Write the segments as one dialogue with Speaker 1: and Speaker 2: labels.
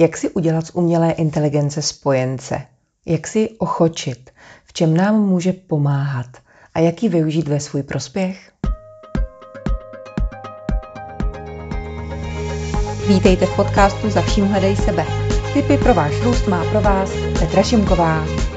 Speaker 1: Jak si udělat z umělé inteligence spojence? Jak si ochočit? V čem nám může pomáhat? A jak ji využít ve svůj prospěch? Vítejte v podcastu Za vším hledej sebe. Tipy pro váš růst má pro vás Petra Šimková.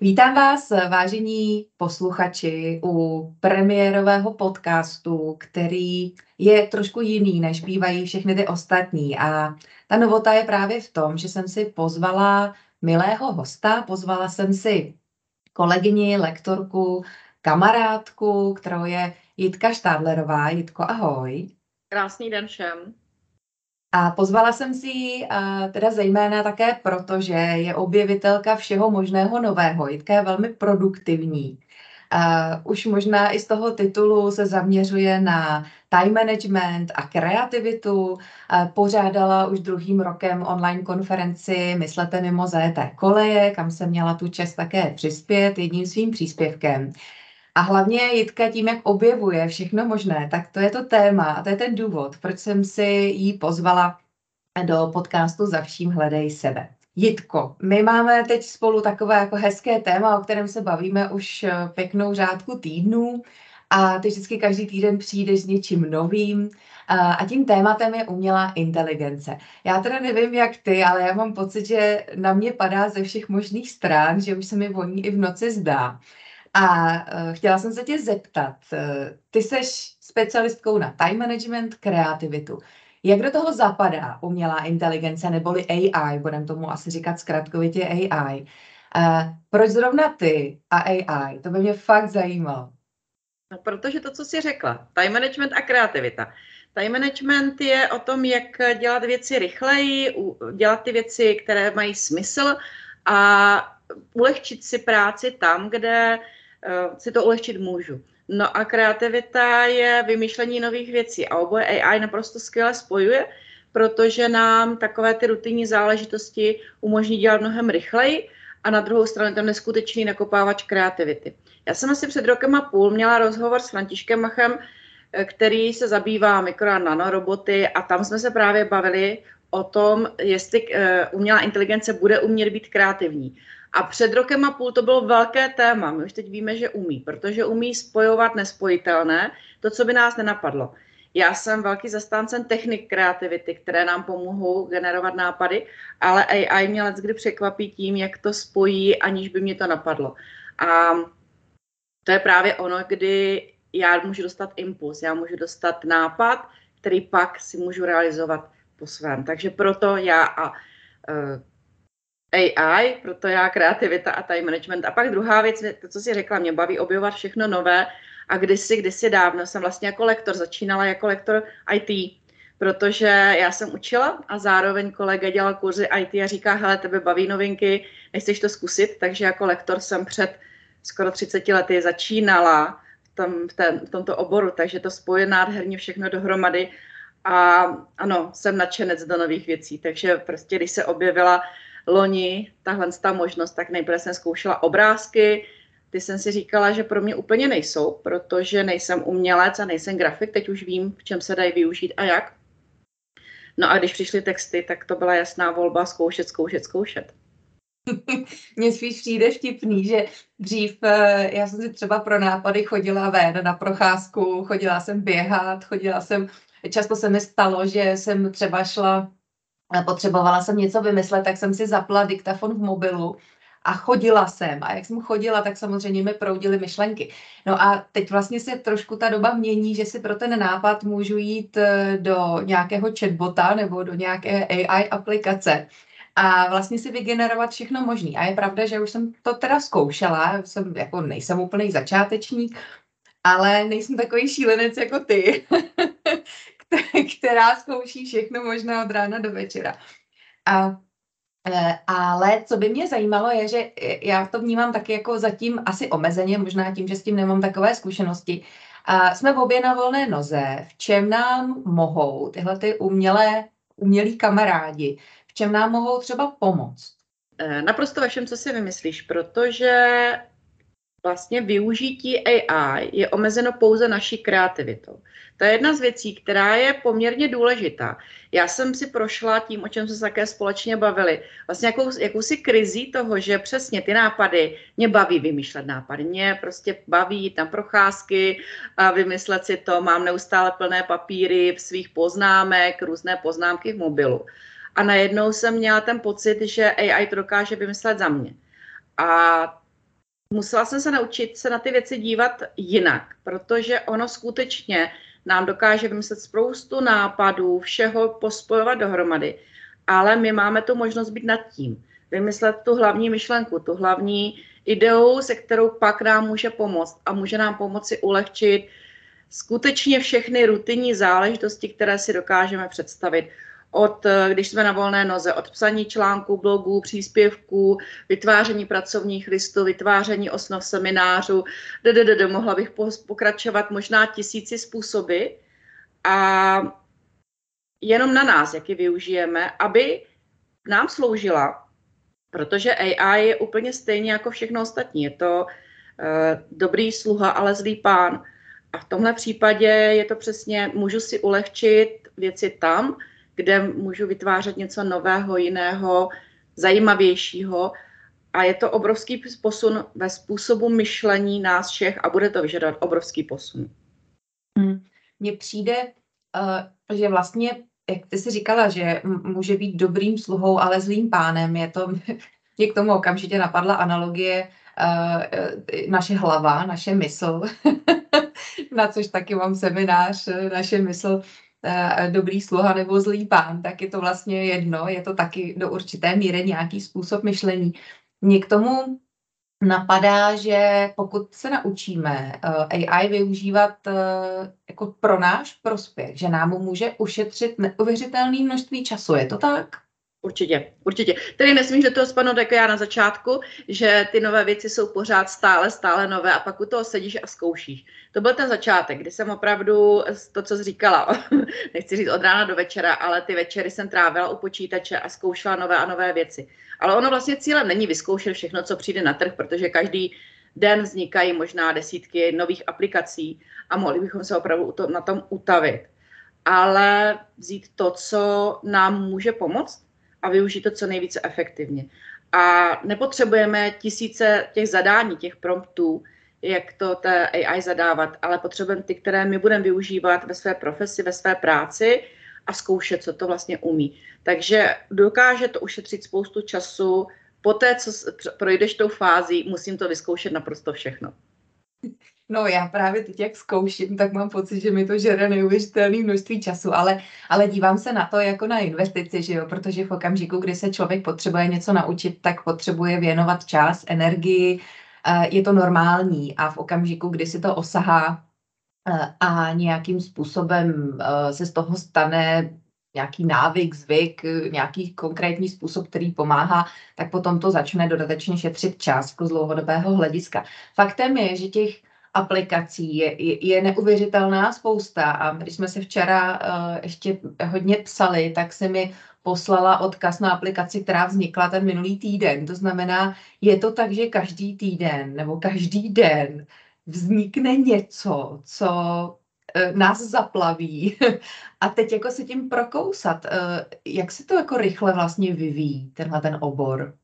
Speaker 1: Vítám vás, vážení posluchači, u premiérového podcastu, který je trošku jiný, než bývají všechny ty ostatní. A ta novota je právě v tom, že jsem si pozvala milého hosta, pozvala jsem si kolegyni, lektorku, kamarádku, kterou je Jitka Štádlerová. Jitko, ahoj.
Speaker 2: Krásný den všem.
Speaker 1: A pozvala jsem si ji teda zejména také proto, že je objevitelka všeho možného nového. Jitka je velmi produktivní. Uh, už možná i z toho titulu se zaměřuje na time management a kreativitu. Uh, pořádala už druhým rokem online konferenci Myslete mimo ZT koleje, kam jsem měla tu čest také přispět jedním svým příspěvkem. A hlavně Jitka tím, jak objevuje všechno možné, tak to je to téma a to je ten důvod, proč jsem si ji pozvala do podcastu Za vším hledej sebe. Jitko, my máme teď spolu takové jako hezké téma, o kterém se bavíme už eh, pěknou řádku týdnů a ty vždycky každý týden přijdeš s něčím novým a tím tématem je umělá inteligence. Já teda nevím, jak ty, ale já mám pocit, že na mě padá ze všech možných stran, že už se mi voní i v noci zdá. A uh, chtěla jsem se tě zeptat, uh, ty seš specialistkou na time management, kreativitu. Jak do toho zapadá umělá inteligence neboli AI, budeme tomu asi říkat zkratkovitě AI. Uh, proč zrovna ty a AI? To by mě fakt zajímalo.
Speaker 2: No, protože to, co jsi řekla, time management a kreativita. Time management je o tom, jak dělat věci rychleji, dělat ty věci, které mají smysl a ulehčit si práci tam, kde si to ulehčit můžu. No a kreativita je vymýšlení nových věcí a oboje AI naprosto skvěle spojuje, protože nám takové ty rutinní záležitosti umožní dělat mnohem rychleji a na druhou stranu ten neskutečný nakopávač kreativity. Já jsem asi před rokem a půl měla rozhovor s Františkem Machem, eh, který se zabývá mikro a nanoroboty a tam jsme se právě bavili o tom, jestli uh, umělá inteligence bude umět být kreativní. A před rokem a půl to bylo velké téma. My už teď víme, že umí, protože umí spojovat nespojitelné, to, co by nás nenapadlo. Já jsem velký zastáncem technik kreativity, které nám pomohou generovat nápady, ale AI mě kdy překvapí tím, jak to spojí, aniž by mě to napadlo. A to je právě ono, kdy já můžu dostat impuls, já můžu dostat nápad, který pak si můžu realizovat po svém. Takže proto já a uh, AI, proto já kreativita a time management. A pak druhá věc, to, co si řekla, mě baví objevovat všechno nové. A kdysi, kdysi dávno jsem vlastně jako lektor začínala jako lektor IT, protože já jsem učila a zároveň kolega dělal kurzy IT a říká, hele, tebe baví novinky, nechceš to zkusit, takže jako lektor jsem před skoro 30 lety začínala v, tom, v, ten, v tomto oboru, takže to spoje nádherně všechno dohromady. A ano, jsem nadšenec do nových věcí, takže prostě když se objevila loni tahle ta možnost, tak nejprve jsem zkoušela obrázky, ty jsem si říkala, že pro mě úplně nejsou, protože nejsem umělec a nejsem grafik, teď už vím, v čem se dají využít a jak. No a když přišly texty, tak to byla jasná volba zkoušet, zkoušet, zkoušet.
Speaker 1: Mně spíš přijde vtipný, že dřív eh, já jsem si třeba pro nápady chodila ven na procházku, chodila jsem běhat, chodila jsem, často se mi stalo, že jsem třeba šla potřebovala jsem něco vymyslet, tak jsem si zapla diktafon v mobilu a chodila jsem. A jak jsem chodila, tak samozřejmě mi proudily myšlenky. No a teď vlastně se trošku ta doba mění, že si pro ten nápad můžu jít eh, do nějakého chatbota nebo do nějaké AI aplikace a vlastně si vygenerovat všechno možné. A je pravda, že už jsem to teda zkoušela, jsem jako nejsem úplný začátečník, ale nejsem takový šílenec jako ty, která zkouší všechno možné od rána do večera. A e, ale co by mě zajímalo je, že já to vnímám taky jako zatím asi omezeně, možná tím, že s tím nemám takové zkušenosti. A jsme v obě na volné noze. V čem nám mohou tyhle ty umělé, umělí kamarádi, v čem nám mohou třeba pomoct?
Speaker 2: E, naprosto ve všem, co si vymyslíš, protože vlastně využití AI je omezeno pouze naší kreativitou. To je jedna z věcí, která je poměrně důležitá. Já jsem si prošla tím, o čem jsme se také společně bavili, vlastně jakou, jakousi krizí toho, že přesně ty nápady, mě baví vymýšlet nápady, mě prostě baví jít na procházky a vymyslet si to, mám neustále plné papíry v svých poznámek, různé poznámky v mobilu. A najednou jsem měla ten pocit, že AI to dokáže vymyslet za mě. A musela jsem se naučit se na ty věci dívat jinak, protože ono skutečně nám dokáže vymyslet spoustu nápadů, všeho pospojovat dohromady, ale my máme tu možnost být nad tím, vymyslet tu hlavní myšlenku, tu hlavní ideu, se kterou pak nám může pomoct a může nám pomoci ulehčit skutečně všechny rutinní záležitosti, které si dokážeme představit od, eh, když jsme na volné noze, od psaní článků, blogů, příspěvků, vytváření pracovních listů, vytváření osnov seminářů, ddd, mohla bych pokračovat možná tisíci způsoby a jenom na nás, jak ji využijeme, aby nám sloužila, protože AI je úplně stejně jako všechno ostatní. Je to uh, dobrý sluha, ale zlý pán. A v tomhle případě je to přesně, můžu si ulehčit věci tam, kde můžu vytvářet něco nového, jiného, zajímavějšího. A je to obrovský posun ve způsobu myšlení nás všech a bude to vyžadovat obrovský posun.
Speaker 1: Hmm. Mně přijde, uh, že vlastně, jak ty si říkala, že může být dobrým sluhou, ale zlým pánem, je to, mě k tomu okamžitě napadla analogie uh, naše hlava, naše mysl, na což taky mám seminář, naše mysl Eh, dobrý sluha nebo zlý pán, tak je to vlastně jedno, je to taky do určité míry nějaký způsob myšlení. Mě k tomu napadá, že pokud se naučíme eh, AI využívat eh, jako pro náš prospěch, že nám může ušetřit neuvěřitelné množství času, je to tak?
Speaker 2: Určitě, určitě. Tedy nesmím, že toho spadnout jako já na začátku, že ty nové věci jsou pořád stále, stále nové a pak u toho sedíš a zkoušíš. To byl ten začátek, kdy jsem opravdu to, co jsi říkala, nechci říct od rána do večera, ale ty večery jsem trávila u počítače a zkoušela nové a nové věci. Ale ono vlastně cílem není vyzkoušet všechno, co přijde na trh, protože každý den vznikají možná desítky nových aplikací a mohli bychom se opravdu na tom utavit. Ale vzít to, co nám může pomoct, a využít to co nejvíce efektivně. A nepotřebujeme tisíce těch zadání, těch promptů, jak to té AI zadávat, ale potřebujeme ty, které my budeme využívat ve své profesi, ve své práci a zkoušet, co to vlastně umí. Takže dokáže to ušetřit spoustu času. Poté, co projdeš tou fází, musím to vyzkoušet naprosto všechno.
Speaker 1: No já právě teď, jak zkouším, tak mám pocit, že mi to žere neuvěřitelné množství času, ale, ale dívám se na to jako na investici, že jo? protože v okamžiku, kdy se člověk potřebuje něco naučit, tak potřebuje věnovat čas, energii, je to normální a v okamžiku, kdy si to osahá a nějakým způsobem se z toho stane nějaký návyk, zvyk, nějaký konkrétní způsob, který pomáhá, tak potom to začne dodatečně šetřit čas z dlouhodobého hlediska. Faktem je, že těch aplikací je, je, je neuvěřitelná spousta a když jsme se včera uh, ještě hodně psali, tak se mi poslala odkaz na aplikaci, která vznikla ten minulý týden. To znamená, je to tak, že každý týden nebo každý den vznikne něco, co uh, nás zaplaví a teď jako se tím prokousat. Uh, jak se to jako rychle vlastně vyvíjí, tenhle ten obor?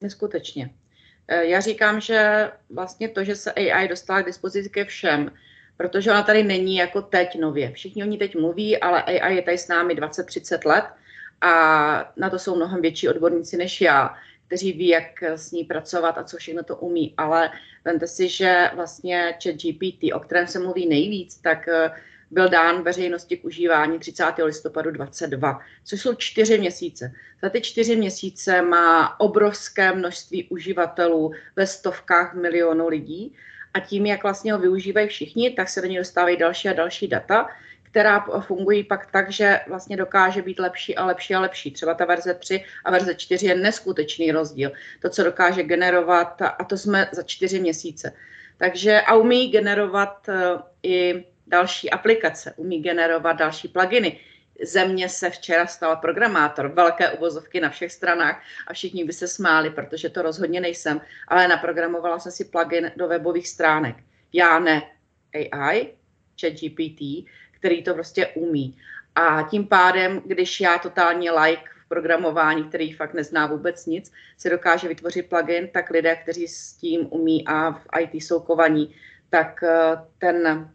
Speaker 2: Neskutečně. Eh, já říkám, že vlastně to, že se AI dostala k dispozici ke všem, protože ona tady není jako teď nově. Všichni o ní teď mluví, ale AI je tady s námi 20-30 let a na to jsou mnohem větší odborníci než já, kteří ví, jak s ní pracovat a co všechno to umí. Ale vemte si, že vlastně chat GPT, o kterém se mluví nejvíc, tak eh, byl dán veřejnosti k užívání 30. listopadu 22, což jsou čtyři měsíce. Za ty čtyři měsíce má obrovské množství uživatelů ve stovkách milionů lidí a tím, jak vlastně ho využívají všichni, tak se do něj dostávají další a další data, která fungují pak tak, že vlastně dokáže být lepší a lepší a lepší. Třeba ta verze 3 a verze 4 je neskutečný rozdíl. To, co dokáže generovat, a to jsme za čtyři měsíce. Takže a umí generovat uh, i další aplikace, umí generovat další pluginy. země se včera stal programátor, velké uvozovky na všech stranách a všichni by se smáli, protože to rozhodně nejsem, ale naprogramovala jsem si plugin do webových stránek. Já ne AI, ChatGPT, který to prostě umí. A tím pádem, když já totálně like v programování, který fakt nezná vůbec nic, si dokáže vytvořit plugin, tak lidé, kteří s tím umí a v IT jsou kovaní, tak eh, ten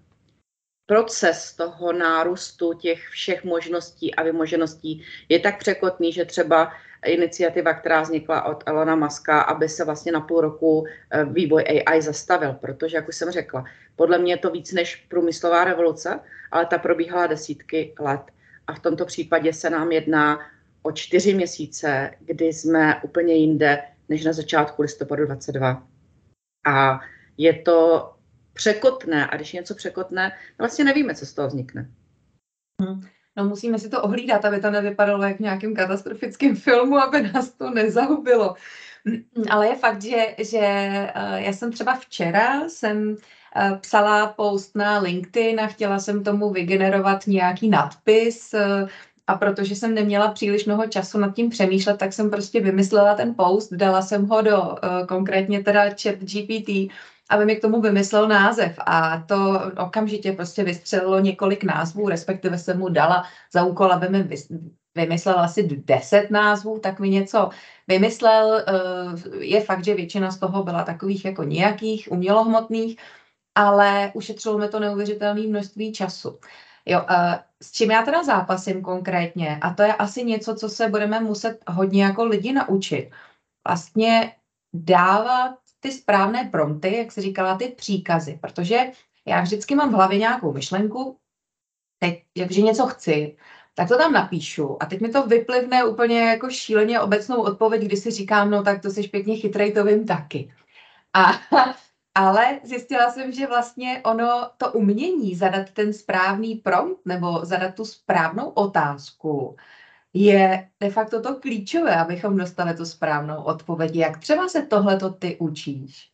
Speaker 2: proces toho nárůstu těch všech možností a vymožeností je tak překotný, že třeba iniciativa, která vznikla od Elona Muska, aby se vlastně na půl roku eh, vývoj AI zastavil, protože, jak už jsem řekla, podle mě je to víc než průmyslová revoluce, ale ta probíhala desítky let. A v tomto případě se nám jedná o čtyři měsíce, kdy jsme úplně jinde než na začátku listopadu 22. A je to překotné. A když je něco překotné, vlastně nevíme, co z toho vznikne.
Speaker 1: Hmm. No musíme si to ohlídat, aby to nevypadalo jak v nějakém katastrofickém filmu, aby nás to nezahubilo. Ale je fakt, že, že uh, já jsem třeba včera jsem uh, psala post na LinkedIn a chtěla jsem tomu vygenerovat nějaký nadpis, uh, a protože jsem neměla příliš mnoho času nad tím přemýšlet, tak jsem prostě vymyslela ten post, dala jsem ho do konkrétně teda chat GPT aby mi k tomu vymyslel název. A to okamžitě prostě vystřelilo několik názvů, respektive jsem mu dala za úkol, aby mi vymyslel asi deset názvů, tak mi něco vymyslel. Eh, je fakt, že většina z toho byla takových jako nějakých umělohmotných, ale ušetřilo mi to neuvěřitelné množství času. Jo, eh, s čím já teda zápasím konkrétně, a to je asi něco, co se budeme muset hodně jako lidi naučit, vlastně dávat ty správné prompty, jak jsi říkala, ty příkazy, protože já vždycky mám v hlavě nějakou myšlenku, teď, jakže něco chci, tak to tam napíšu a teď mi to vyplivne úplně jako šíleně obecnou odpověď, kdy si říkám, no tak to jsi pěkně chytrej, to vím taky. A, ale zjistila jsem, že vlastně ono, to umění zadat ten správný prompt nebo zadat tu správnou otázku, je de facto to klíčové, abychom dostali tu správnou odpověď. Jak třeba se tohleto ty učíš?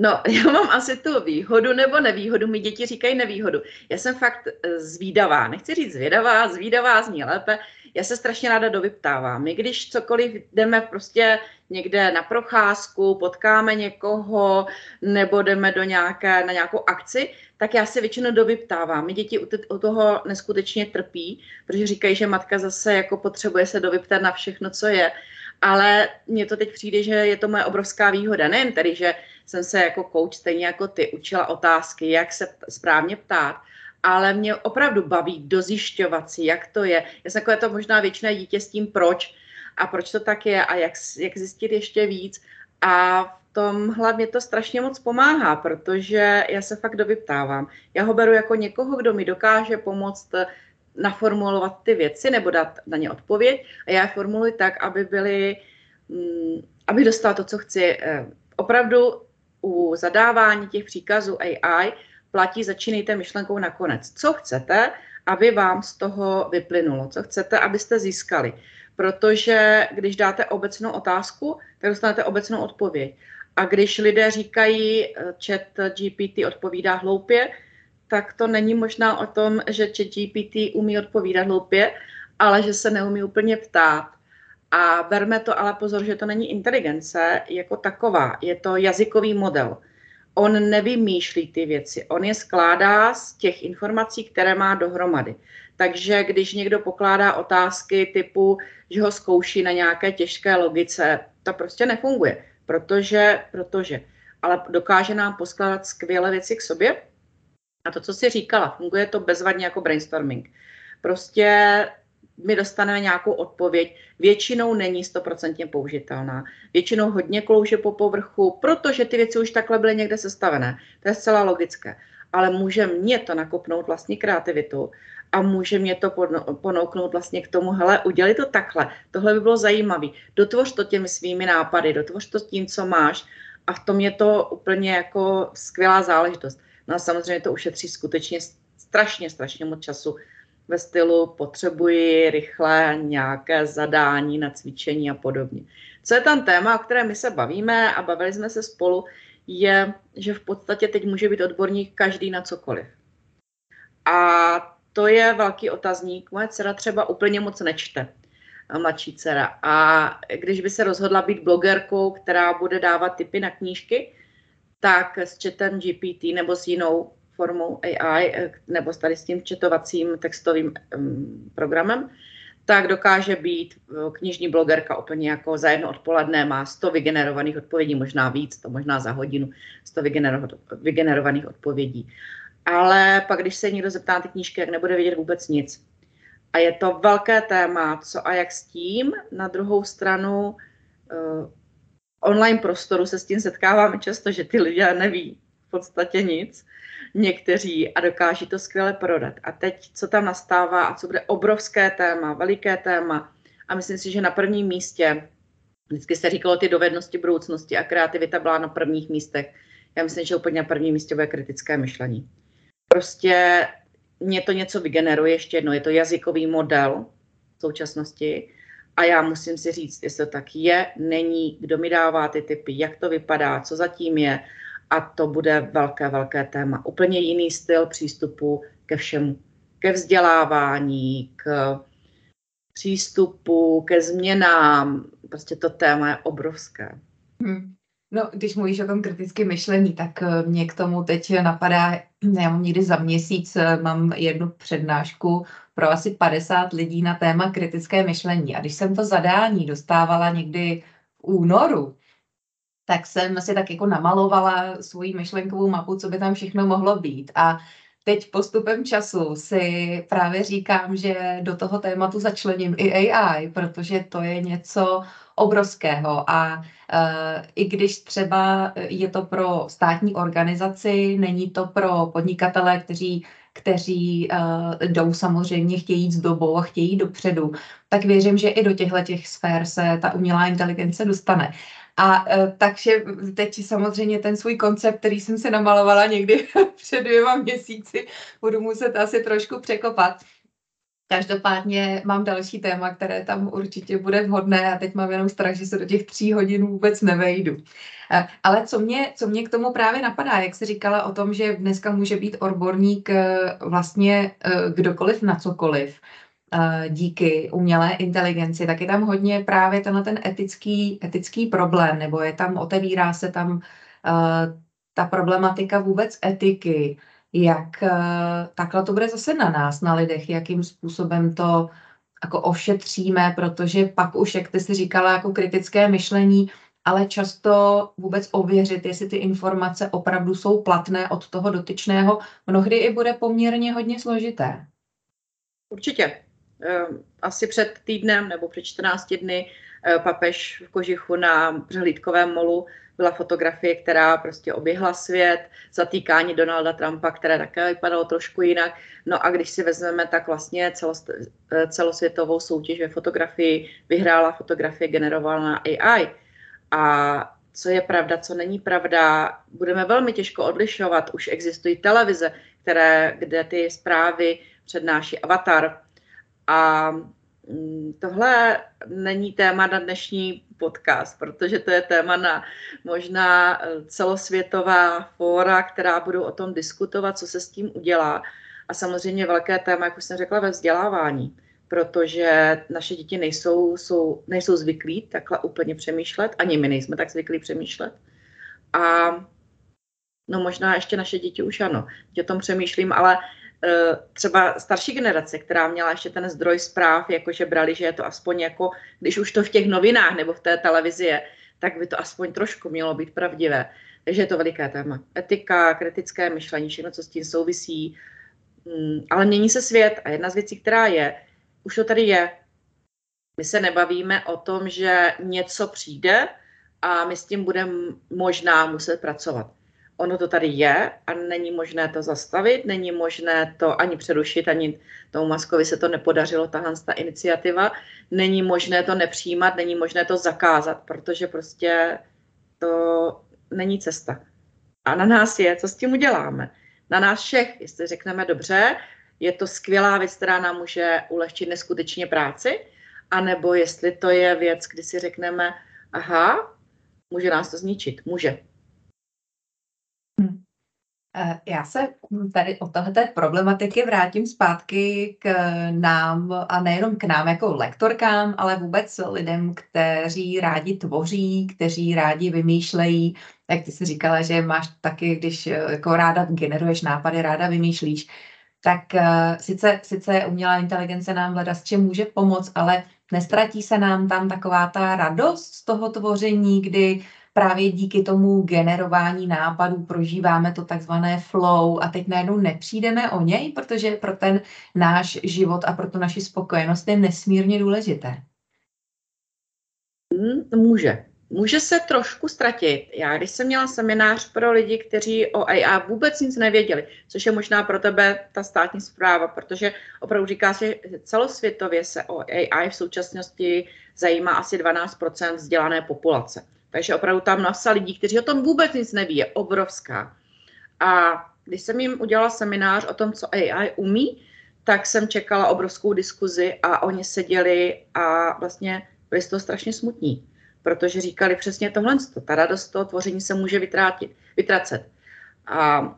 Speaker 2: No, já mám asi tu výhodu nebo nevýhodu. Mi děti říkají nevýhodu. Já jsem fakt eh, zvídavá. Nechci říct zvědavá, zvídavá zní lépe. Já se strašně ráda dovyptávám. My když cokoliv jdeme prostě někde na procházku, potkáme někoho nebo jdeme do nějaké, na nějakou akci, tak já se většinou dovyptávám. My děti u toho neskutečně trpí, protože říkají, že matka zase jako potřebuje se dovyptat na všechno, co je. Ale mně to teď přijde, že je to moje obrovská výhoda. Nejen tedy, že jsem se jako coach, stejně jako ty, učila otázky, jak se správně ptát, ale mě opravdu baví dozjišťovat si, jak to je. Já jsem takové to možná většiné dítě s tím, proč a proč to tak je a jak, jak zjistit ještě víc. A v tom hlavně to strašně moc pomáhá, protože já se fakt dovyptávám. Já ho beru jako někoho, kdo mi dokáže pomoct naformulovat ty věci nebo dát na ně odpověď a já je formuluji tak, aby byly, mm, aby dostala to, co chci. Eh, opravdu u zadávání těch příkazů AI platí začínejte myšlenkou nakonec. Co chcete, aby vám z toho vyplynulo? Co chcete, abyste získali? Protože když dáte obecnou otázku, tak dostanete obecnou odpověď. A když lidé říkají, eh, chat GPT odpovídá hloupě, tak to není možná o tom, že chat GPT umí odpovídat hloupě, ale že se neumí úplně ptát. A berme to ale pozor, že to není inteligence jako taková, je to jazykový model. On nevymýšlí ty věci, on je skládá z těch informací, které má dohromady. Takže když někdo pokládá otázky typu, že ho zkouší na nějaké těžké logice, to prostě nefunguje, protože, protože, ale dokáže nám poskládat skvělé věci k sobě. A to, co jsi říkala, funguje to bezvadně jako brainstorming. Prostě my dostaneme nějakou odpověď, většinou není stoprocentně použitelná. Většinou hodně klouže po povrchu, protože ty věci už takhle byly někde sestavené. To je zcela logické. Ale může mě to nakopnout vlastní kreativitu a může mě to ponouknout vlastně k tomu, hele, udělej to takhle, tohle by bylo zajímavé, dotvoř to těmi svými nápady, dotvoř to tím, co máš a v tom je to úplně jako skvělá záležitost. No a samozřejmě to ušetří skutečně strašně, strašně moc času ve stylu potřebuji rychle nějaké zadání na cvičení a podobně. Co je tam téma, o kterém my se bavíme a bavili jsme se spolu, je, že v podstatě teď může být odborník každý na cokoliv. A to je velký otazník. Moje dcera třeba úplně moc nečte, mladší dcera. A když by se rozhodla být blogerkou, která bude dávat tipy na knížky, tak s chatem GPT nebo s jinou formou AI, eh, nebo tady s tím četovacím textovým programem, tak dokáže být eh, knižní blogerka úplně jako za jedno odpoledne, má 100 vygenerovaných odpovědí, možná víc, to možná za hodinu, 100 vygenerovaných odpovědí. Ale pak, když se někdo zeptá ty knížky, jak nebude vědět vůbec nic. A je to velké téma, co a jak s tím. Na druhou stranu uh, online prostoru se s tím setkáváme často, že ty lidé neví v podstatě nic někteří a dokáží to skvěle prodat. A teď, co tam nastává a co bude obrovské téma, veliké téma a myslím si, že na prvním místě, vždycky se říkalo ty dovednosti budoucnosti a kreativita byla na prvních místech. Já myslím, že úplně na prvním místě bude kritické myšlení. Prostě mě to něco vygeneruje, ještě jedno, je to jazykový model v současnosti a já musím si říct, jestli to tak je, není, kdo mi dává ty typy, jak to vypadá, co zatím je a to bude velké, velké téma. Úplně jiný styl přístupu ke všemu. Ke vzdělávání, k přístupu, ke změnám. Prostě to téma je obrovské.
Speaker 1: Hmm. No, když mluvíš o tom kritickém myšlení, tak eh, mě k tomu teď napadá, já mám někdy za měsíc, eh, mám jednu přednášku pro asi 50 lidí na téma kritické myšlení. A když jsem to zadání dostávala někdy v únoru, tak jsem si tak jako namalovala svoji myšlenkovou mapu, co by tam všechno mohlo být. A teď postupem času si právě říkám, že do toho tématu začlením i AI, protože to je něco obrovského a uh, i když třeba je to pro státní organizaci, není to pro podnikatele, kteří kteří uh, jdou samozřejmě, chtějí jít s dobou a chtějí dopředu, tak věřím, že i do těchto těch sfér se ta umělá inteligence dostane. A uh, takže teď samozřejmě ten svůj koncept, který jsem si namalovala někdy před dvěma měsíci, budu muset asi trošku překopat. Každopádně mám další téma, které tam určitě bude vhodné a teď mám jenom strach, že se do těch tří hodin vůbec nevejdu. E, ale co mě, co mě k tomu právě napadá, jak jsi říkala o tom, že dneska může být odborník e, vlastně e, kdokoliv na cokoliv, díky umělé inteligenci, tak je tam hodně právě tenhle ten etický, etický problém, nebo je tam, otevírá se tam uh, ta problematika vůbec etiky, jak uh, takhle to bude zase na nás, na lidech, jakým způsobem to jako ošetříme, protože pak už, jak ty si říkala, jako kritické myšlení, ale často vůbec ověřit, jestli ty informace opravdu jsou platné od toho dotyčného, mnohdy i bude poměrně hodně složité.
Speaker 2: Určitě. Ehm, asi před týdnem nebo před 14 dny eh, papež v Kožichu na přehlídkovém molu byla fotografie, která prostě oběhla svět, zatýkání Donalda Trumpa, které také vypadalo trošku jinak. No a když si vezmeme, tak vlastně eh, celosvětovou soutěž ve fotografii vyhrála fotografie generovaná AI. A co je pravda, co není pravda, budeme velmi těžko odlišovat. Už existují televize, které, kde ty zprávy přednáší avatar, a mm, tohle není téma na dnešní podcast, protože to je téma na možná eh, celosvětová fóra, která budou o tom diskutovat, co se s tím udělá. A samozřejmě velké téma, jak už jsem řekla, ve vzdělávání, protože naše děti nejsou, jsou, nejsou zvyklí takhle úplně přemýšlet, ani my nejsme tak zvyklí přemýšlet. A no možná ještě naše děti už ano, o tom přemýšlím, ale třeba starší generace, která měla ještě ten zdroj zpráv, jakože brali, že je to aspoň jako, když už to v těch novinách nebo v té televizi je, tak by to aspoň trošku mělo být pravdivé. Takže je to veliké téma. Etika, kritické myšlení, všechno, co s tím souvisí. Hmm, ale mění se svět a jedna z věcí, která je, už to tady je. My se nebavíme o tom, že něco přijde a my s tím budeme možná muset pracovat ono to tady je a není možné to zastavit, není možné to ani přerušit, ani tomu Maskovi se to nepodařilo, tahle ta iniciativa. Není možné to nepřijímat, není možné to zakázat, protože prostě to není cesta. A na nás je, co s tím uděláme. Na nás všech, jestli řekneme dobře, je to skvělá věc, která nám může ulehčit neskutečně práci, anebo jestli to je věc, kdy si řekneme, aha, může nás to zničit. Může.
Speaker 1: Eh, já se tady o tohleté problematiky vrátím zpátky k nám a nejenom k nám jako lektorkám, ale vůbec lidem, kteří rádi tvoří, kteří rádi vymýšlejí. Jak ty jsi říkala, že máš taky, když eh, jako ráda generuješ nápady, ráda vymýšlíš, tak sice, sice umělá inteligence nám hledá s čem může pomoct, ale nestratí se nám tam taková ta radost z toho tvoření, kdy právě díky tomu generování nápadů prožíváme to takzvané flow a teď najednou nepřijdeme o něj, protože pro ten náš život a pro tu naši spokojenost je nesmírně důležité.
Speaker 2: Hmm, může. Může se trošku ztratit. Já, když jsem měla seminář pro lidi, kteří o AI vůbec nic nevěděli, což je možná pro tebe ta státní zpráva, protože opravdu říká se, že celosvětově se o AI v současnosti zajímá asi 12% vzdělané populace. Takže opravdu tam masa lidí, kteří o tom vůbec nic neví, je obrovská. A když jsem jim udělala seminář o tom, co AI umí, tak jsem čekala obrovskou diskuzi a oni seděli a vlastně byli z toho strašně smutní, protože říkali přesně tohle, ta radost toho tvoření se může vytrátit, vytracet. A uh,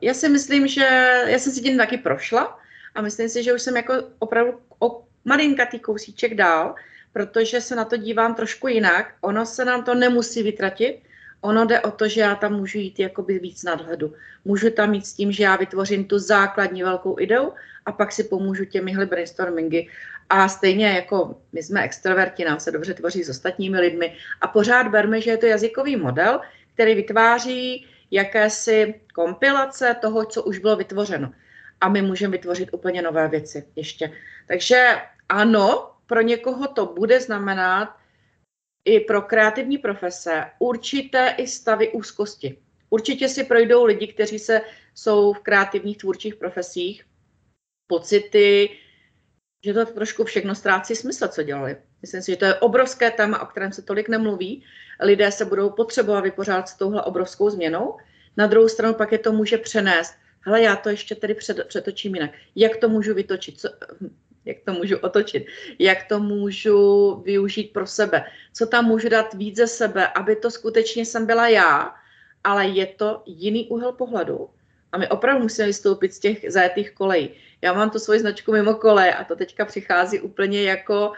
Speaker 2: já si myslím, že já jsem si tím taky prošla a myslím si, že už jsem jako opravdu o malinkatý kousíček dál, protože se na to dívám trošku jinak. Ono se nám to nemusí vytratit, ono jde o to, že já tam můžu jít jakoby víc nadhledu. Můžu tam jít s tím, že já vytvořím tu základní velkou ideu a pak si pomůžu těmihle brainstormingy. A stejně jako my jsme extroverti, nám se dobře tvoří s ostatními lidmi a pořád berme, že je to jazykový model, který vytváří jakési kompilace toho, co už bylo vytvořeno. A my můžeme vytvořit úplně nové věci ještě. Takže ano, pro někoho to bude znamenat i pro kreativní profese určité i stavy úzkosti. Určitě si projdou lidi, kteří se jsou v kreativních tvůrčích profesích, pocity, že to trošku všechno ztrácí smysl, co dělali. Myslím si, že to je obrovské téma, o kterém se tolik nemluví. Lidé se budou potřebovat vypořádat s touhle obrovskou změnou. Na druhou stranu pak je to může přenést. Hele, já to ještě tady před, přetočím jinak. Jak to můžu vytočit? Co, jak to můžu otočit, jak to můžu využít pro sebe, co tam můžu dát víc ze sebe, aby to skutečně jsem byla já, ale je to jiný úhel pohledu. A my opravdu musíme vystoupit z těch zajetých kolejí. Já mám tu svoji značku mimo kole a to teďka přichází úplně jako,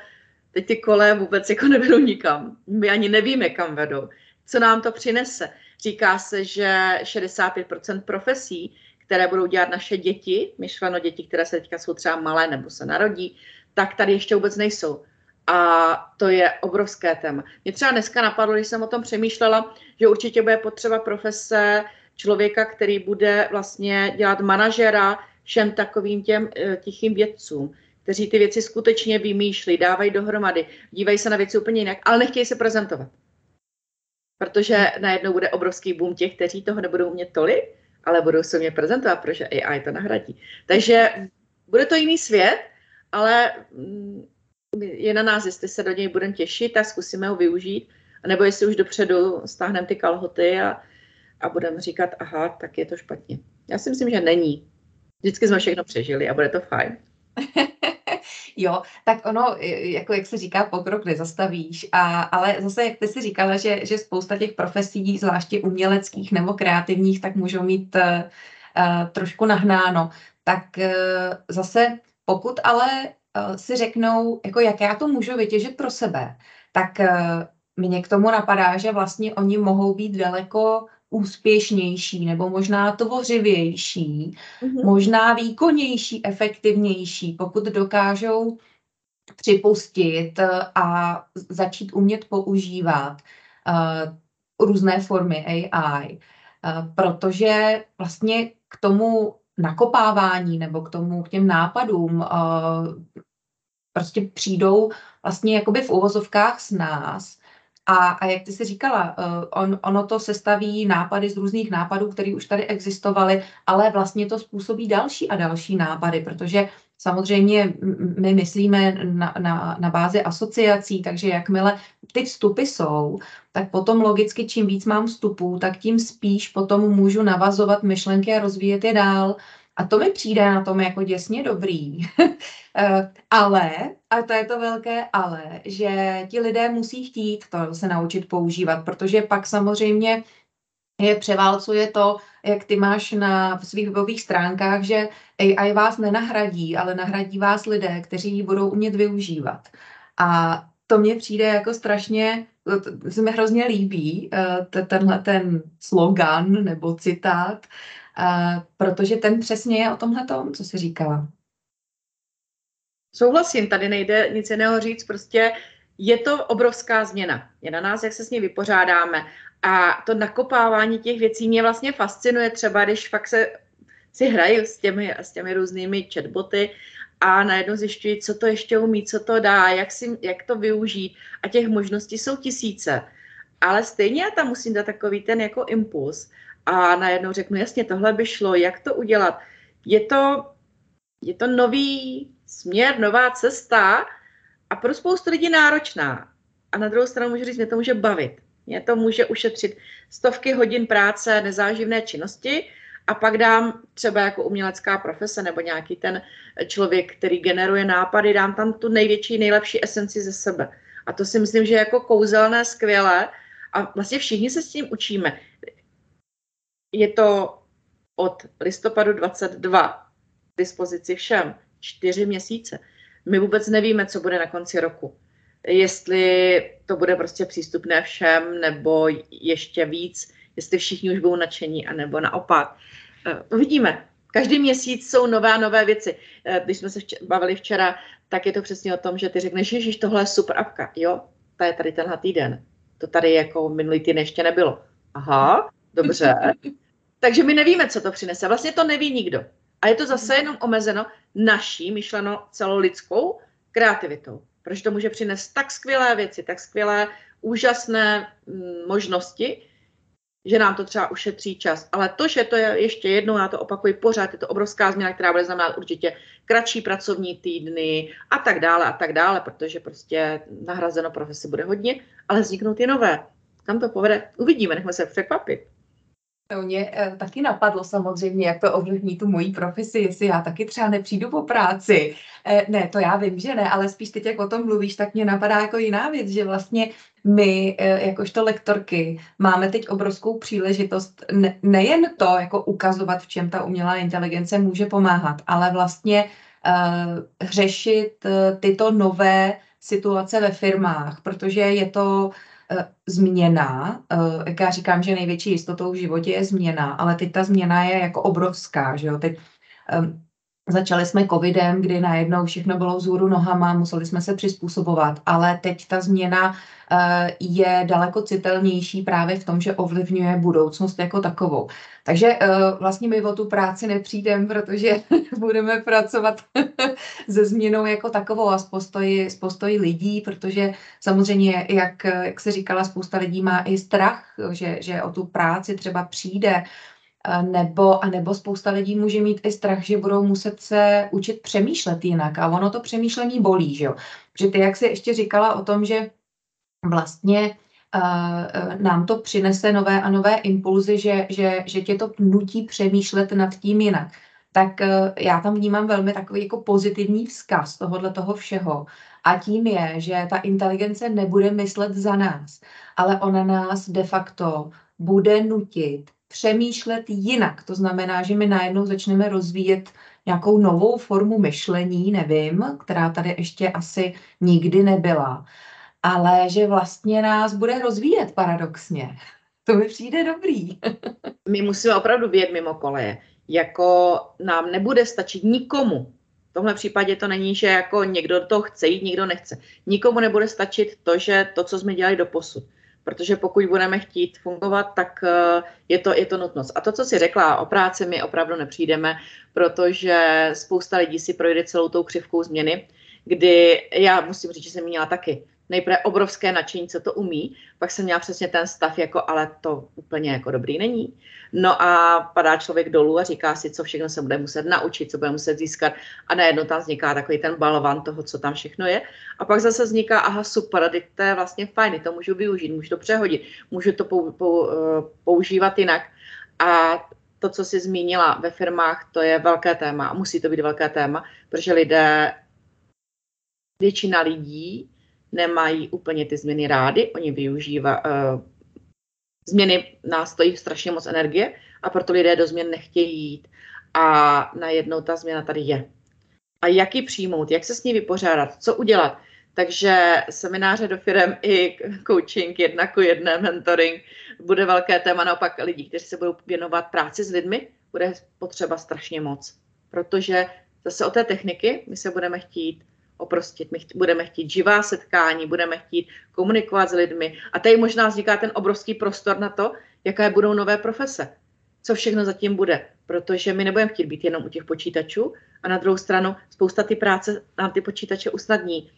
Speaker 2: teď ty kole vůbec jako nevedou nikam. My ani nevíme, kam vedou. Co nám to přinese? Říká se, že 65% profesí které budou dělat naše děti, myšleno děti, které se teďka jsou třeba malé nebo se narodí, tak tady ještě vůbec nejsou. A to je obrovské téma. Mě třeba dneska napadlo, když jsem o tom přemýšlela, že určitě bude potřeba profese člověka, který bude vlastně dělat manažera všem takovým těm e, tichým vědcům, kteří ty věci skutečně vymýšlí, dávají dohromady, dívají se na věci úplně jinak, ale nechtějí se prezentovat. Protože najednou bude obrovský boom těch, kteří toho nebudou umět tolik ale budou se mě prezentovat, protože AI to nahradí. Takže bude to jiný svět, ale mm, je na nás, jestli se do něj budeme těšit a zkusíme ho využít, nebo jestli už dopředu stáhneme ty kalhoty a, a budeme říkat, aha, tak je to špatně. Já si myslím, že není. Vždycky jsme všechno přežili a bude to fajn.
Speaker 1: Jo, tak ono, jako jak se říká, pokrok nezastavíš, a, ale zase, jak ty si říkala, že, že spousta těch profesí, zvláště uměleckých nebo kreativních, tak můžou mít uh, trošku nahnáno. Tak uh, zase, pokud ale uh, si řeknou, jako jak já to můžu vytěžit pro sebe, tak uh, mně k tomu napadá, že vlastně oni mohou být daleko úspěšnější nebo možná tvořivější, mm-hmm. možná výkonnější, efektivnější, pokud dokážou připustit eh, a začít umět používat uh, různé formy AI, uh, eh, protože vlastně k tomu nakopávání nebo k tomu, k těm nápadům uh, prostě přijdou vlastně jakoby v uvozovkách s nás a, a jak ty jsi říkala, uh, on, ono to sestaví nápady z různých nápadů, které už tady existovaly, ale vlastně to způsobí další a další nápady, protože samozřejmě my myslíme na, na, na bázi asociací, takže jakmile ty vstupy jsou, tak potom logicky čím víc mám vstupů, tak tím spíš potom můžu navazovat myšlenky a rozvíjet je dál. A to mi přijde na tom jako děsně dobrý. Eh, ale, a to je to velké ale, že ti lidé musí chtít to se naučit používat, protože pak samozřejmě je převálcuje to, jak ty máš na svých webových stránkách, že AI vás nenahradí, ale nahradí vás lidé, kteří ji budou umět využívat. A to mně přijde jako strašně, se mi hrozně líbí, eh, tenhle ten slogan nebo citát, protože ten přesně je o tomhle tom, co jsi říkala.
Speaker 2: Souhlasím, tady nejde nic jiného říct, prostě je to obrovská změna. Je na nás, jak se s ní vypořádáme. A to nakopávání těch věcí mě vlastně fascinuje, třeba když fakt se si hrají s těmi, s těmi různými chatboty a najednou zjišťují, co to ještě umí, co to dá, jak, si, jak to využít. A těch možností jsou tisíce. Ale stejně já tam musím dát takový ten jako impuls. A najednou řeknu, jasně, tohle by šlo, jak to udělat. Je to, je to nový směr, nová cesta a pro spoustu lidí náročná. A na druhou stranu můžu říct, mě to může bavit. Mě to může ušetřit stovky hodin práce, nezáživné činnosti a pak dám třeba jako umělecká profese nebo nějaký ten člověk, který generuje nápady, dám tam tu největší, nejlepší esenci ze sebe. A to si myslím, že je jako kouzelné, skvělé a vlastně všichni se s tím učíme. Je to od listopadu 22 k dispozici všem, čtyři měsíce. My vůbec nevíme, co bude na konci roku jestli to bude prostě přístupné všem, nebo ještě víc, jestli všichni už budou nadšení, anebo naopak. Eh, uvidíme. Každý měsíc jsou nové a nové věci. Eh, když jsme se včera, bavili včera, tak je to přesně o tom, že ty řekneš, že tohle je super apka. Jo, ta je tady tenhle týden. To tady jako minulý týden ještě nebylo. Aha, dobře. Takže my nevíme, co to přinese. Vlastně to neví nikdo. A je to zase jenom omezeno naší, myšleno celolidskou kreativitou protože to může přinést tak skvělé věci, tak skvělé, úžasné mm, možnosti, že nám to třeba ušetří čas. Ale to, že to je ještě jednou, já to opakuji pořád, je to obrovská změna, která bude znamenat určitě kratší pracovní týdny a tak dále a tak dále, protože prostě nahrazeno profesi bude hodně, ale vzniknou ty nové. Kam to povede? Uvidíme, nechme se překvapit.
Speaker 1: To mě e, taky napadlo samozřejmě, jak to ovlivní tu moji profesi, jestli já taky třeba nepřijdu po práci. E, ne, to já vím, že ne, ale spíš teď, jak o tom mluvíš, tak mě napadá jako jiná věc, že vlastně my, e, jakožto lektorky, máme teď obrovskou příležitost ne, nejen to, jako ukazovat, v čem ta umělá inteligence může pomáhat, ale vlastně e, řešit tyto nové situace ve firmách, protože je to Eh, změna, eh, jak já říkám, že největší jistotou v životě je změna, ale teď ta změna je jako obrovská, že jo, teď Začali jsme covidem, kdy najednou všechno bylo vzhůru nohama, museli jsme se přizpůsobovat, ale teď ta změna eh, je daleko citelnější právě v tom, že ovlivňuje budoucnost jako takovou. Takže eh, vlastně my o tu práci nepřijdeme, protože budeme pracovat se změnou jako takovou a s postoji, s postoji lidí, protože samozřejmě, jak, jak se říkala, spousta lidí má i strach, že, že o tu práci třeba přijde, nebo, a nebo spousta lidí může mít i strach, že budou muset se učit přemýšlet jinak a ono to přemýšlení bolí, že jo. Že ty, jak jsi ještě říkala o tom, že vlastně uh, nám to přinese nové a nové impulzy, že, že, že tě to nutí přemýšlet nad tím jinak. Tak uh, já tam vnímám velmi takový jako pozitivní vzkaz tohohle toho všeho. A tím je, že ta inteligence nebude myslet za nás, ale ona nás de facto bude nutit přemýšlet jinak. To znamená, že my najednou začneme rozvíjet nějakou novou formu myšlení, nevím, která tady ještě asi nikdy nebyla, ale že vlastně nás bude rozvíjet paradoxně. To mi přijde dobrý.
Speaker 2: My musíme opravdu vědět mimo koleje. Jako nám nebude stačit nikomu. V tomhle případě to není, že jako někdo to chce jít, nikdo nechce. Nikomu nebude stačit to, že to, co jsme dělali do posud protože pokud budeme chtít fungovat, tak eh, je to, je to nutnost. A to, co si řekla, o práci my opravdu nepřijdeme, protože spousta lidí si projde celou tou křivkou změny, kdy já musím říct, že jsem měla taky nejprve obrovské nadšení, co to umí, pak jsem měla přesně ten stav, jako ale to úplně jako dobrý není. No a padá člověk dolů a říká si, co všechno se bude muset naučit, co bude muset získat a najednou tam vzniká takový ten balvan toho, co tam všechno je. A pak zase vzniká, aha, super, to je vlastně fajn, to můžu využít, můžu to přehodit, můžu to pou, pou, eh, používat jinak. A to, co jsi zmínila ve firmách, to je velké téma a musí to být velké téma, protože lidé, většina lidí nemají úplně ty změny rády, oni využívají, uh, změny nás stojí strašně moc energie a proto lidé do změn nechtějí jít. A najednou ta změna tady je. A jak ji přijmout, jak se s ní vypořádat, co udělat. Takže semináře do firm i coaching jedna ku jedné, mentoring bude velké téma. Naopak lidí, kteří se budou věnovat práci s lidmi, bude potřeba strašně moc. Protože zase o té techniky my se budeme chtít oprostit. My budeme chtít živá setkání, budeme chtít komunikovat s lidmi. A tady možná vzniká ten obrovský prostor na to, jaké budou nové profese. Co všechno zatím bude. Protože my nebudeme chtít být jenom u těch počítačů a na druhou stranu spousta ty práce nám ty počítače usnadní.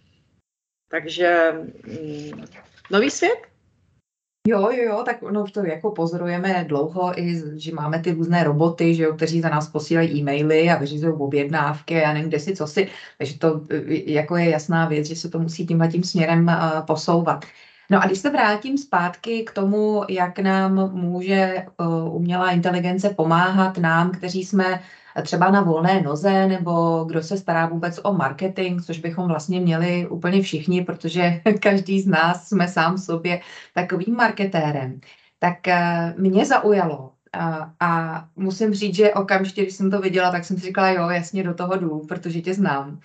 Speaker 2: Takže mm, nový svět?
Speaker 1: Jo, jo, jo, tak no, to jako pozorujeme dlouho, i, že máme ty různé roboty, že jo, kteří za nás posílají e-maily a vyřizují objednávky a nevím, kde si, co si. Takže to jako je jasná věc, že se to musí tímhle tím směrem uh, posouvat. No a když se vrátím zpátky k tomu, jak nám může uh, umělá inteligence pomáhat nám, kteří jsme třeba na volné noze, nebo kdo se stará vůbec o marketing, což bychom vlastně měli úplně všichni, protože každý z nás jsme sám sobě takovým marketérem. Tak eh, mě zaujalo, a, a musím říct, že okamžitě, když jsem to viděla, tak jsem si říkala, jo, jasně do toho jdu, protože tě znám.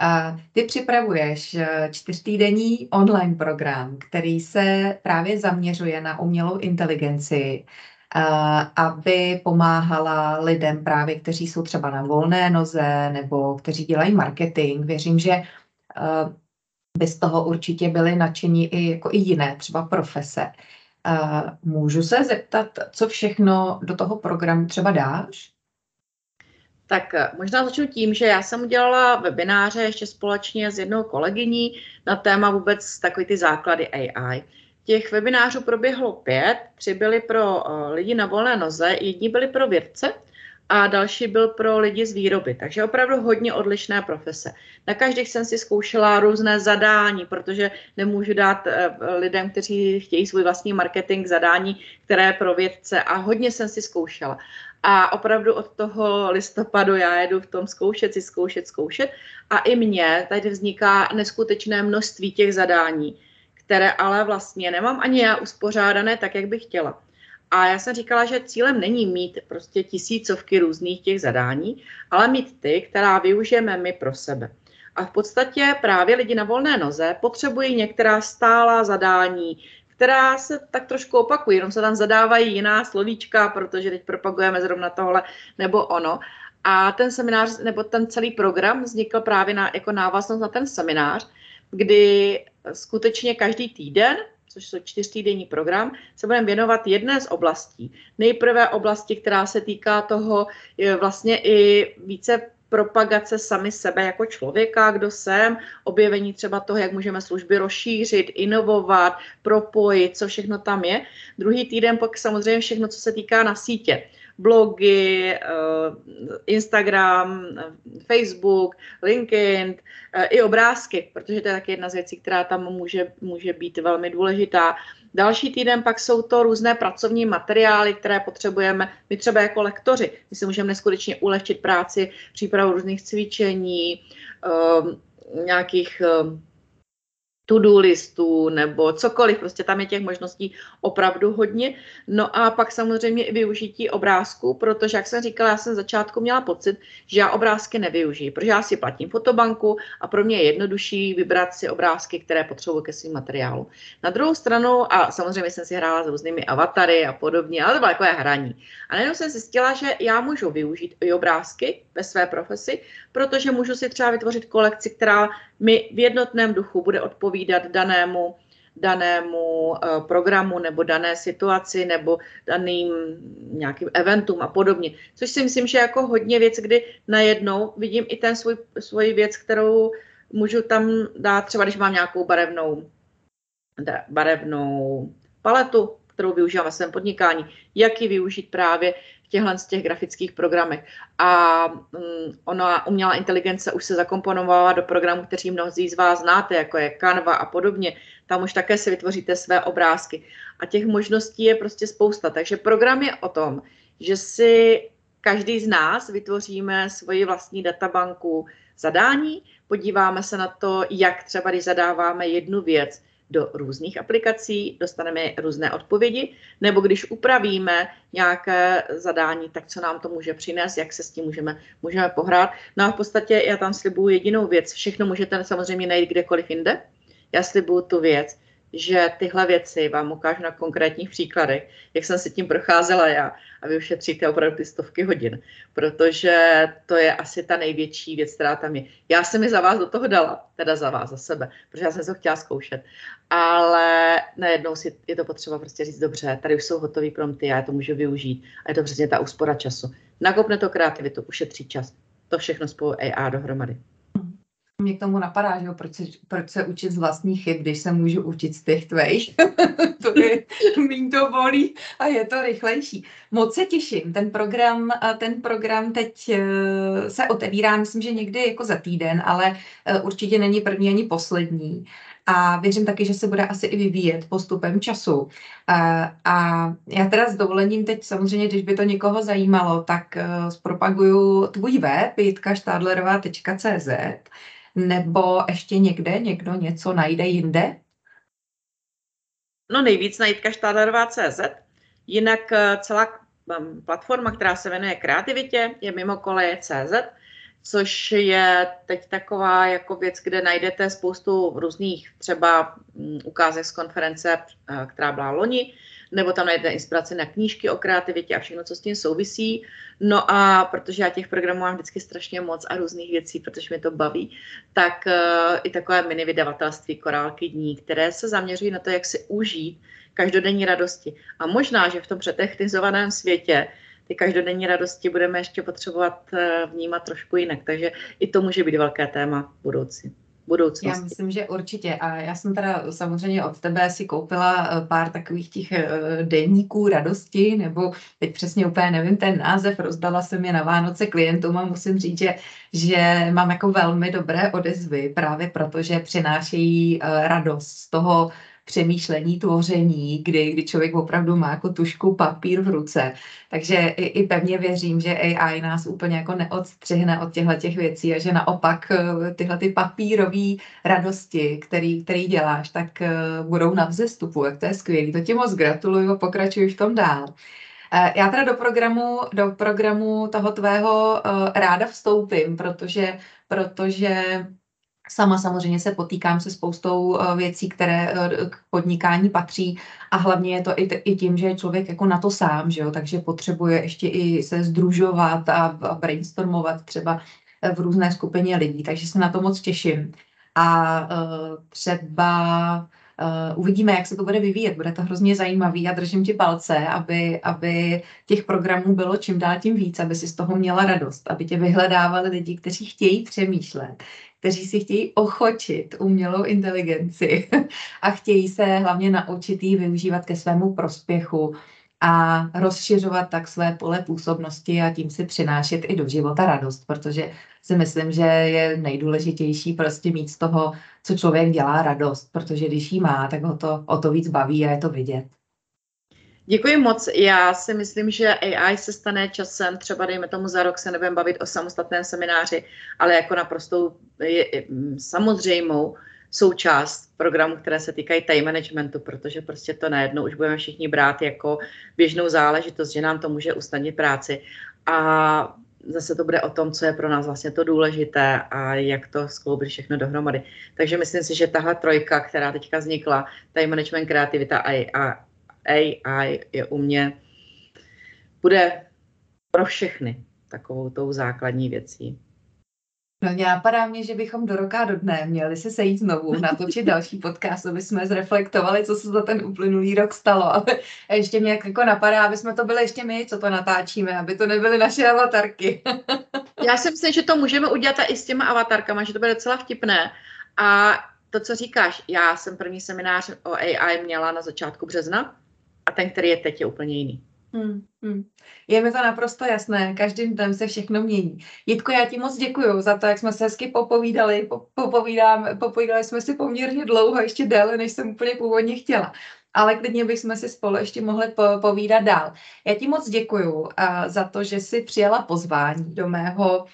Speaker 1: A ty připravuješ eh, čtyřtýdenní online program, který se právě zaměřuje na umělou inteligenci aby pomáhala lidem právě, kteří jsou třeba na volné noze nebo kteří dělají marketing. Věřím, že by z toho určitě byli nadšení i, jako i jiné, třeba profese. Můžu se zeptat, co všechno do toho programu třeba dáš?
Speaker 2: Tak eh, možná začnu tím, že já jsem udělala webináře ještě společně s jednou kolegyní na téma vůbec takový ty základy AI. Těch webinářů proběhlo pět, tři byly pro uh, lidi na volné noze, jedni byli pro vědce a další byl pro lidi z výroby. Takže opravdu hodně odlišné profese. Na každých jsem si zkoušela různé zadání, protože nemůžu dát uh, lidem, kteří chtějí svůj vlastní marketing, zadání, které pro vědce a hodně jsem si zkoušela. A opravdu od toho listopadu já jedu v tom zkoušet si, zkoušet, zkoušet. A i mně tady vzniká neskutečné množství těch zadání které ale vlastně nemám ani já uspořádané tak, jak bych chtěla. A já jsem říkala, že cílem není mít prostě tisícovky různých těch zadání, ale mít ty, která využijeme my pro sebe. A v podstatě právě lidi na volné noze potřebují některá stálá zadání, která se tak trošku opakují, jenom se tam zadávají jiná slovíčka, protože teď propagujeme zrovna tohle nebo ono. A ten seminář nebo ten celý program vznikl právě na, jako návaznost na ten seminář, kdy skutečně každý týden, což jsou čtyřtýdenní program, se budeme věnovat jedné z oblastí. Nejprve oblasti, která se týká toho vlastně i více propagace sami sebe jako člověka, kdo jsem, objevení třeba toho, jak můžeme služby rozšířit, inovovat, propojit, co všechno tam je. Druhý týden pak samozřejmě všechno, co se týká na sítě blogy, eh, Instagram, Facebook, LinkedIn, eh, i obrázky, protože to je taky jedna z věcí, která tam může, může být velmi důležitá. Další týden pak jsou to různé pracovní materiály, které potřebujeme my třeba jako lektoři. My si můžeme neskutečně ulehčit práci, přípravu různých cvičení, eh, nějakých to-do listu nebo cokoliv, prostě tam je těch možností opravdu hodně. No a pak samozřejmě i využití obrázků, protože jak jsem říkala, já jsem začátku měla pocit, že já obrázky nevyužiji, protože já si platím fotobanku a pro mě je jednodušší vybrat si obrázky, které potřebuji ke svým materiálu. Na druhou stranu, a samozřejmě jsem si hrála s různými avatary a podobně, ale to bylo takové hraní. A najednou jsem zjistila, že já můžu využít i obrázky ve své profesi, protože můžu si třeba vytvořit kolekci, která mi v jednotném duchu bude odpovídat danému danému uh, programu nebo dané situaci nebo daným nějakým eventům a podobně. Což si myslím, že jako hodně věc, kdy najednou vidím i ten svůj, svoji věc, kterou můžu tam dát, třeba když mám nějakou barevnou, barevnou paletu, kterou využívám ve svém podnikání, jak ji využít právě těchhle z těch grafických programech. A um, ona umělá inteligence už se zakomponovala do programů, kteří mnozí z vás znáte, jako je Canva a podobně. Tam už také si vytvoříte své obrázky. A těch možností je prostě spousta. Takže program je o tom, že si každý z nás vytvoříme svoji vlastní databanku zadání, podíváme se na to, jak třeba, když zadáváme jednu věc, do různých aplikací, dostaneme různé odpovědi, nebo když upravíme nějaké zadání, tak co nám to může přinést, jak se s tím můžeme, můžeme pohrát. No a v podstatě já tam slibuju jedinou věc, všechno můžete samozřejmě najít kdekoliv jinde. Já slibuju tu věc, že tyhle věci vám ukážu na konkrétních příkladech, jak jsem si tím procházela já a vy ušetříte opravdu ty stovky hodin, protože to je asi ta největší věc, která tam je. Já jsem mi za vás do toho dala, teda za vás, za sebe, protože já jsem se to chtěla zkoušet, ale najednou si je to potřeba prostě říct dobře, tady už jsou hotové prompty, já to můžu využít a je to přesně ta úspora času. Nakopne to kreativitu, ušetří čas. To všechno spolu AI dohromady
Speaker 1: mě k tomu napadá, že jo, proč, se, proč se učit z vlastních chyb, když se můžu učit z těch tvých. to je, méně to bolí a je to rychlejší. Moc se těším. Ten program, ten program teď eh, se otevírá, myslím, že někdy jako za týden, ale eh, určitě není první ani poslední. A věřím taky, že se bude asi i vyvíjet postupem času. A, a já teda s dovolením teď samozřejmě, když by to někoho zajímalo, tak zpropaguju tvůj web jitkaštádlerová.cz nebo ještě někde někdo něco najde jinde?
Speaker 2: No nejvíc na jitkaštádlerová.cz. Jinak eh, celá mm, platforma, která se jmenuje Kreativitě, je mimo koleje CZ, což je teď taková jako věc, kde najdete spoustu různých třeba mm, ukázek z konference, eh, která byla loni, nebo tam najdete inspiraci na knížky o kreativitě a všechno, co s tím souvisí. No a protože já těch programů mám vždycky strašně moc a různých věcí, protože mě to baví, tak uh, i takové mini vydavatelství Korálky dní, které se zaměřují na to, jak si užít každodenní radosti. A možná, že v tom přetechnizovaném světě ty každodenní radosti budeme ještě potřebovat eh, vnímat trošku jinak. Takže i to může být velké téma budoucí budoucnosti.
Speaker 1: Já myslím, že určitě. A já jsem teda samozřejmě od tebe si koupila eh, pár takových těch eh, denníků radosti, nebo teď přesně úplně nevím ten název, rozdala jsem je na Vánoce klientům a musím říct, že, že mám jako velmi dobré odezvy, právě protože přinášejí radost z toho, přemýšlení, tvoření, kdy, kdy člověk opravdu má jako tušku papír v ruce. Takže i, i pevně věřím, že AI nás úplně jako neodstřihne od těchto těch věcí a že naopak eh, tyhle ty papírové radosti, který, který děláš, tak eh, budou na vzestupu. Jak to je skvělé. To ti moc gratuluju pokračuji v tom dál. Eh, já teda do programu, do programu toho tvého ráda vstoupím, protože, protože Sama samozřejmě se potýkám se spoustou eh, věcí, které eh, k podnikání patří a hlavně je to i, tím, že je člověk jako na to sám, že jo? takže potřebuje ještě i se združovat a, brainstormovat třeba eh, v různé skupině lidí, takže se na to moc těším. A třeba uvidíme, jak se to bude vyvíjet. Bude to hrozně zajímavý a držím ti palce, aby, aby těch programů bylo čím dál tím víc, aby si z toho měla radost, aby tě vyhledávali lidi, kteří chtějí přemýšlet, kteří si chtějí ochočit umělou inteligenci a chtějí se hlavně naučit ji využívat ke svému prospěchu a rozšiřovat tak své pole působnosti a tím si přinášet i do života radost, protože si myslím, že je nejdůležitější prostě mít z toho, co člověk dělá radost, protože když ji má, tak ho to o to víc baví a je to vidět.
Speaker 2: Děkuji moc. Já si myslím, že AI se stane časem, třeba dejme tomu za rok se nebudeme bavit o samostatném semináři, ale jako naprostou je, samozřejmou součást programů, které se týkají time managementu, protože prostě to najednou už budeme všichni brát jako běžnou záležitost, že nám to může usnadnit práci. A zase to bude o tom, co je pro nás vlastně to důležité a jak to skloubit všechno dohromady. Takže myslím si, že tahle trojka, která teďka vznikla, time management, kreativita a, a AI je u mě, bude pro všechny takovou tou základní věcí.
Speaker 1: No napadá mě, že bychom do roka do dne měli se sejít znovu, natočit další podcast, aby jsme zreflektovali, co se za ten uplynulý rok stalo. Ale ještě mě jako napadá, aby jsme to byli ještě my, co to natáčíme, aby to nebyly naše avatarky.
Speaker 2: Já si myslím, že to můžeme udělat i s těma avatarkama, že to bude docela vtipné. A to, co říkáš, já jsem první seminář o AI měla na začátku března a ten, který je teď, je úplně jiný.
Speaker 1: Hmm, hmm. Je mi to naprosto jasné, každým dnem se všechno mění. Jitko, já ti moc děkuji za to, jak jsme se hezky popovídali. Popovídám, popovídali jsme si poměrně dlouho, ještě déle, než jsem úplně původně chtěla. Ale klidně bychom si spolu ještě mohli po, povídat dál. Já ti moc děkuji uh, za to, že jsi přijala pozvání do mého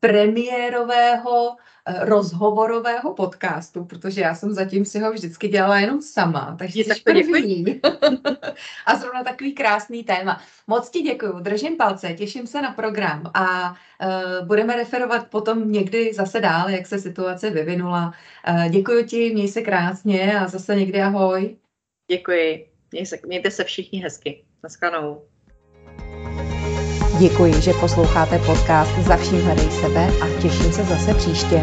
Speaker 1: premiérového Eh, rozhovorového podcastu, protože já jsem zatím si ho vždycky dělala jenom sama, takže
Speaker 2: tak
Speaker 1: to první. a zrovna takový krásný téma. Moc ti děkuji, držím palce, těším se na program a uh, budeme referovat potom někdy zase dál, jak se situace vyvinula. Uh, děkuji ti, měj se krásně a zase někdy ahoj.
Speaker 2: Děkuji, měj se, mějte se všichni hezky. Naschledanou.
Speaker 3: Děkuji, že posloucháte podcast Za vším hledej sebe a těším se zase příště.